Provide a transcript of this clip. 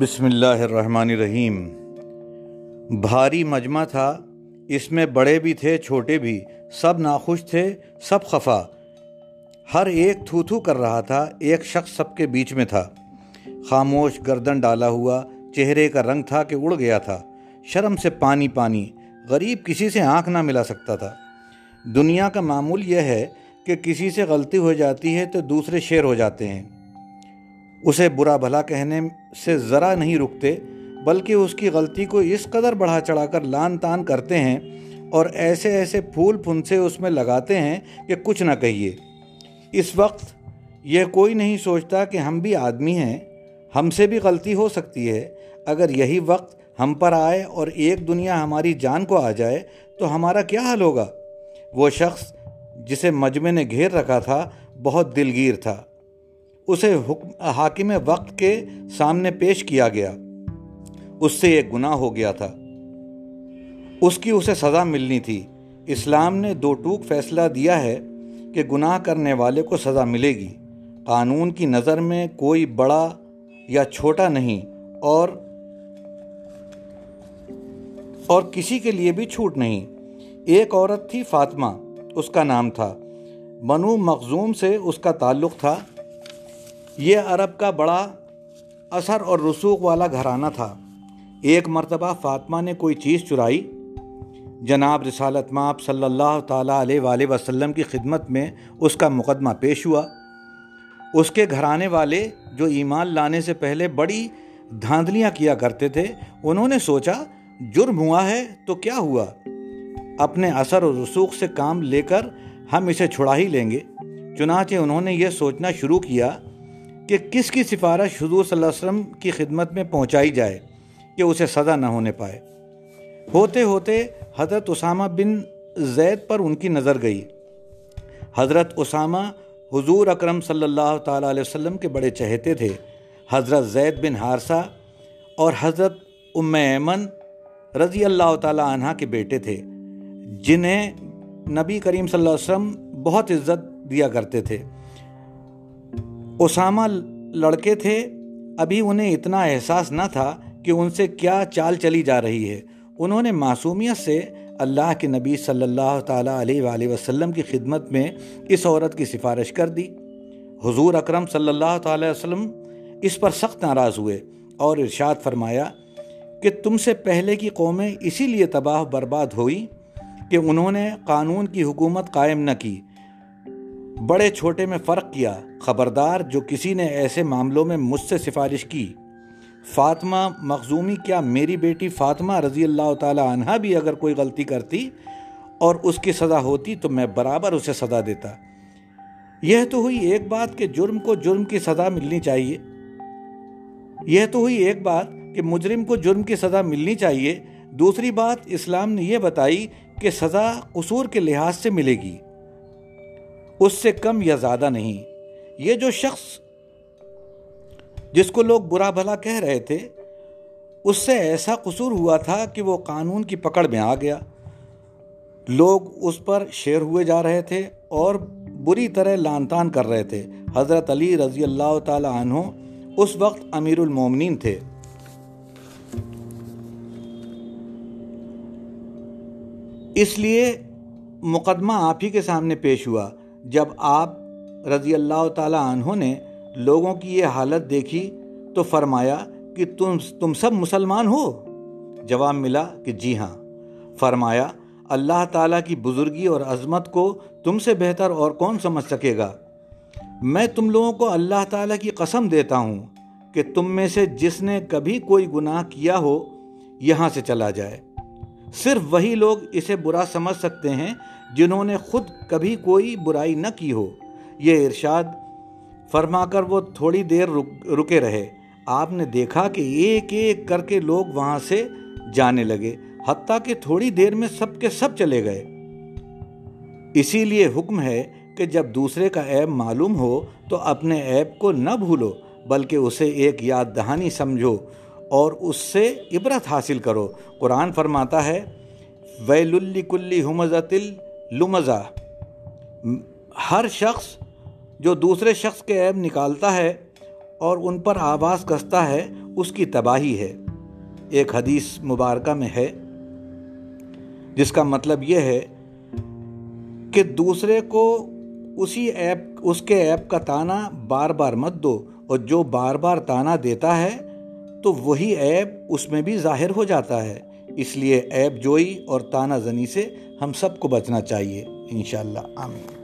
بسم اللہ الرحمن الرحیم۔ بھاری مجمع تھا، اس میں بڑے بھی تھے، چھوٹے بھی۔ سب ناخوش تھے، سب خفا۔ ہر ایک تھو تھو کر رہا تھا، ایک شخص سب کے بیچ میں تھا۔ خاموش گردن ڈالا ہوا، چہرے کا رنگ تھا کہ اڑ گیا تھا۔ شرم سے پانی پانی، غریب کسی سے آنکھ نہ ملا سکتا تھا۔ دنیا کا معمول یہ ہے کہ کسی سے غلطی ہو جاتی ہے تو دوسرے شیر ہو جاتے ہیں۔ اسے برا بھلا کہنے سے ذرا نہیں رکتے، بلکہ اس کی غلطی کو اس قدر بڑھا چڑھا کر لان تان کرتے ہیں اور ایسے ایسے پھول پھنسے اس میں لگاتے ہیں کہ کچھ نہ کہیے۔ اس وقت یہ کوئی نہیں سوچتا کہ ہم بھی آدمی ہیں، ہم سے بھی غلطی ہو سکتی ہے۔ اگر یہی وقت ہم پر آئے اور ایک دنیا ہماری جان کو آ جائے، تو ہمارا کیا حل ہوگا؟ وہ شخص جسے مجمع نے گھیر رکھا تھا، بہت دلگیر تھا۔ اسے حکم حاکم وقت کے سامنے پیش کیا گیا۔ اس سے ایک گناہ ہو گیا تھا۔ اس کی اسے سزا ملنی تھی۔ اسلام نے دو ٹوک فیصلہ دیا ہے کہ گناہ کرنے والے کو سزا ملے گی۔ قانون کی نظر میں کوئی بڑا یا چھوٹا نہیں، اور اور کسی کے لیے بھی چھوٹ نہیں۔ ایک عورت تھی فاطمہ، اس کا نام تھا۔ بنو مخزوم سے اس کا تعلق تھا۔ یہ عرب کا بڑا اثر اور رسوخ والا گھرانہ تھا۔ ایک مرتبہ فاطمہ نے کوئی چیز چرائی۔ جناب رسالت ماپ صلی اللہ تعالیٰ علیہ وآلہ وسلم کی خدمت میں اس کا مقدمہ پیش ہوا۔ اس کے گھرانے والے جو ایمان لانے سے پہلے بڑی دھاندلیاں کیا کرتے تھے، انہوں نے سوچا، جرم ہوا ہے تو کیا ہوا؟ اپنے اثر و رسوخ سے کام لے کر ہم اسے چھڑا ہی لیں گے۔ چنانچہ انہوں نے یہ سوچنا شروع کیا کہ کس کی سفارش حضور صلی اللہ علیہ وسلم کی خدمت میں پہنچائی جائے کہ اسے سزا نہ ہونے پائے۔ ہوتے ہوتے حضرت اسامہ بن زید پر ان کی نظر گئی۔ حضرت اسامہ حضور اکرم صلی اللہ تعالیٰ علیہ وسلم کے بڑے چہتے تھے۔ حضرت زید بن حارثہ اور حضرت ام ایمن رضی اللہ تعالیٰ عنہ کے بیٹے تھے، جنہیں نبی کریم صلی اللہ علیہ وسلم بہت عزت دیا کرتے تھے۔ اسامہ لڑکے تھے، ابھی انہیں اتنا احساس نہ تھا کہ ان سے کیا چال چلی جا رہی ہے۔ انہوں نے معصومیت سے اللہ کے نبی صلی اللہ تعالیٰ علیہ وآلہ وسلم کی خدمت میں اس عورت کی سفارش کر دی۔ حضور اکرم صلی اللہ تعالیٰ وسلم اس پر سخت ناراض ہوئے اور ارشاد فرمایا کہ تم سے پہلے کی قومیں اسی لیے تباہ برباد ہوئی کہ انہوں نے قانون کی حکومت قائم نہ کی۔ بڑے چھوٹے میں فرق کیا خبردار جو کسی نے ایسے معاملوں میں مجھ سے سفارش کی۔ فاطمہ مخزومی کیا میری بیٹی فاطمہ رضی اللہ تعالی عنہ بھی اگر کوئی غلطی کرتی اور اس کی سزا ہوتی تو میں برابر اسے سزا دیتا۔ یہ تو ہوئی ایک بات کہ جرم کو جرم کی سزا ملنی چاہیے۔ یہ تو ہوئی ایک بات کہ مجرم کو جرم کی سزا ملنی چاہیے۔ دوسری بات اسلام نے یہ بتائی کہ سزا قصور کے لحاظ سے ملے گی۔ اس سے کم یا زیادہ نہیں۔ یہ جو شخص جس کو لوگ برا بھلا کہہ رہے تھے، اس سے ایسا قصور ہوا تھا کہ وہ قانون کی پکڑ میں آ گیا۔ لوگ اس پر شیر ہوئے جا رہے تھے اور بری طرح لان تان کر رہے تھے۔ حضرت علی رضی اللہ تعالی عنہ اس وقت امیر المومنین تھے۔ اس لیے مقدمہ آپ ہی کے سامنے پیش ہوا۔ جب آپ رضی اللہ تعالیٰ عنہ نے لوگوں کی یہ حالت دیکھی تو فرمایا کہ تم تم سب مسلمان ہو؟ جواب ملا کہ جی ہاں۔ فرمایا، اللہ تعالیٰ کی بزرگی اور عظمت کو تم سے بہتر اور کون سمجھ سکے گا؟ میں تم لوگوں کو اللہ تعالیٰ کی قسم دیتا ہوں کہ تم میں سے جس نے کبھی کوئی گناہ کیا ہو، یہاں سے چلا جائے۔ صرف وہی لوگ اسے برا سمجھ سکتے ہیں جنہوں نے خود کبھی کوئی برائی نہ کی ہو۔ یہ ارشاد فرما کر وہ تھوڑی دیر رکے رہے۔ آپ نے دیکھا کہ ایک ایک کر کے لوگ وہاں سے جانے لگے، حتیٰ کہ تھوڑی دیر میں سب کے سب چلے گئے۔ اسی لیے حکم ہے کہ جب دوسرے کا عیب معلوم ہو تو اپنے عیب کو نہ بھولو، بلکہ اسے ایک یاد دہانی سمجھو۔ اور اس سے عبرت حاصل کرو۔ قرآن فرماتا ہے ویل الکلی حمزتل لمزہ ہر شخص جو دوسرے شخص کے عیب نکالتا ہے اور ان پر آواز کستا ہے، اس کی تباہی ہے۔ ایک حدیث مبارکہ میں ہے، جس کا مطلب یہ ہے کہ دوسرے کو اسی ایپ اس کے ایپ کا تانا بار بار مت دو، اور جو بار بار تانا دیتا ہے تو وہی ایپ اس میں بھی ظاہر ہو جاتا ہے۔ اس لیے ایپ جوئی اور تانہ زنی سے ہم سب کو بچنا چاہیے۔ انشاءاللہ، آمین۔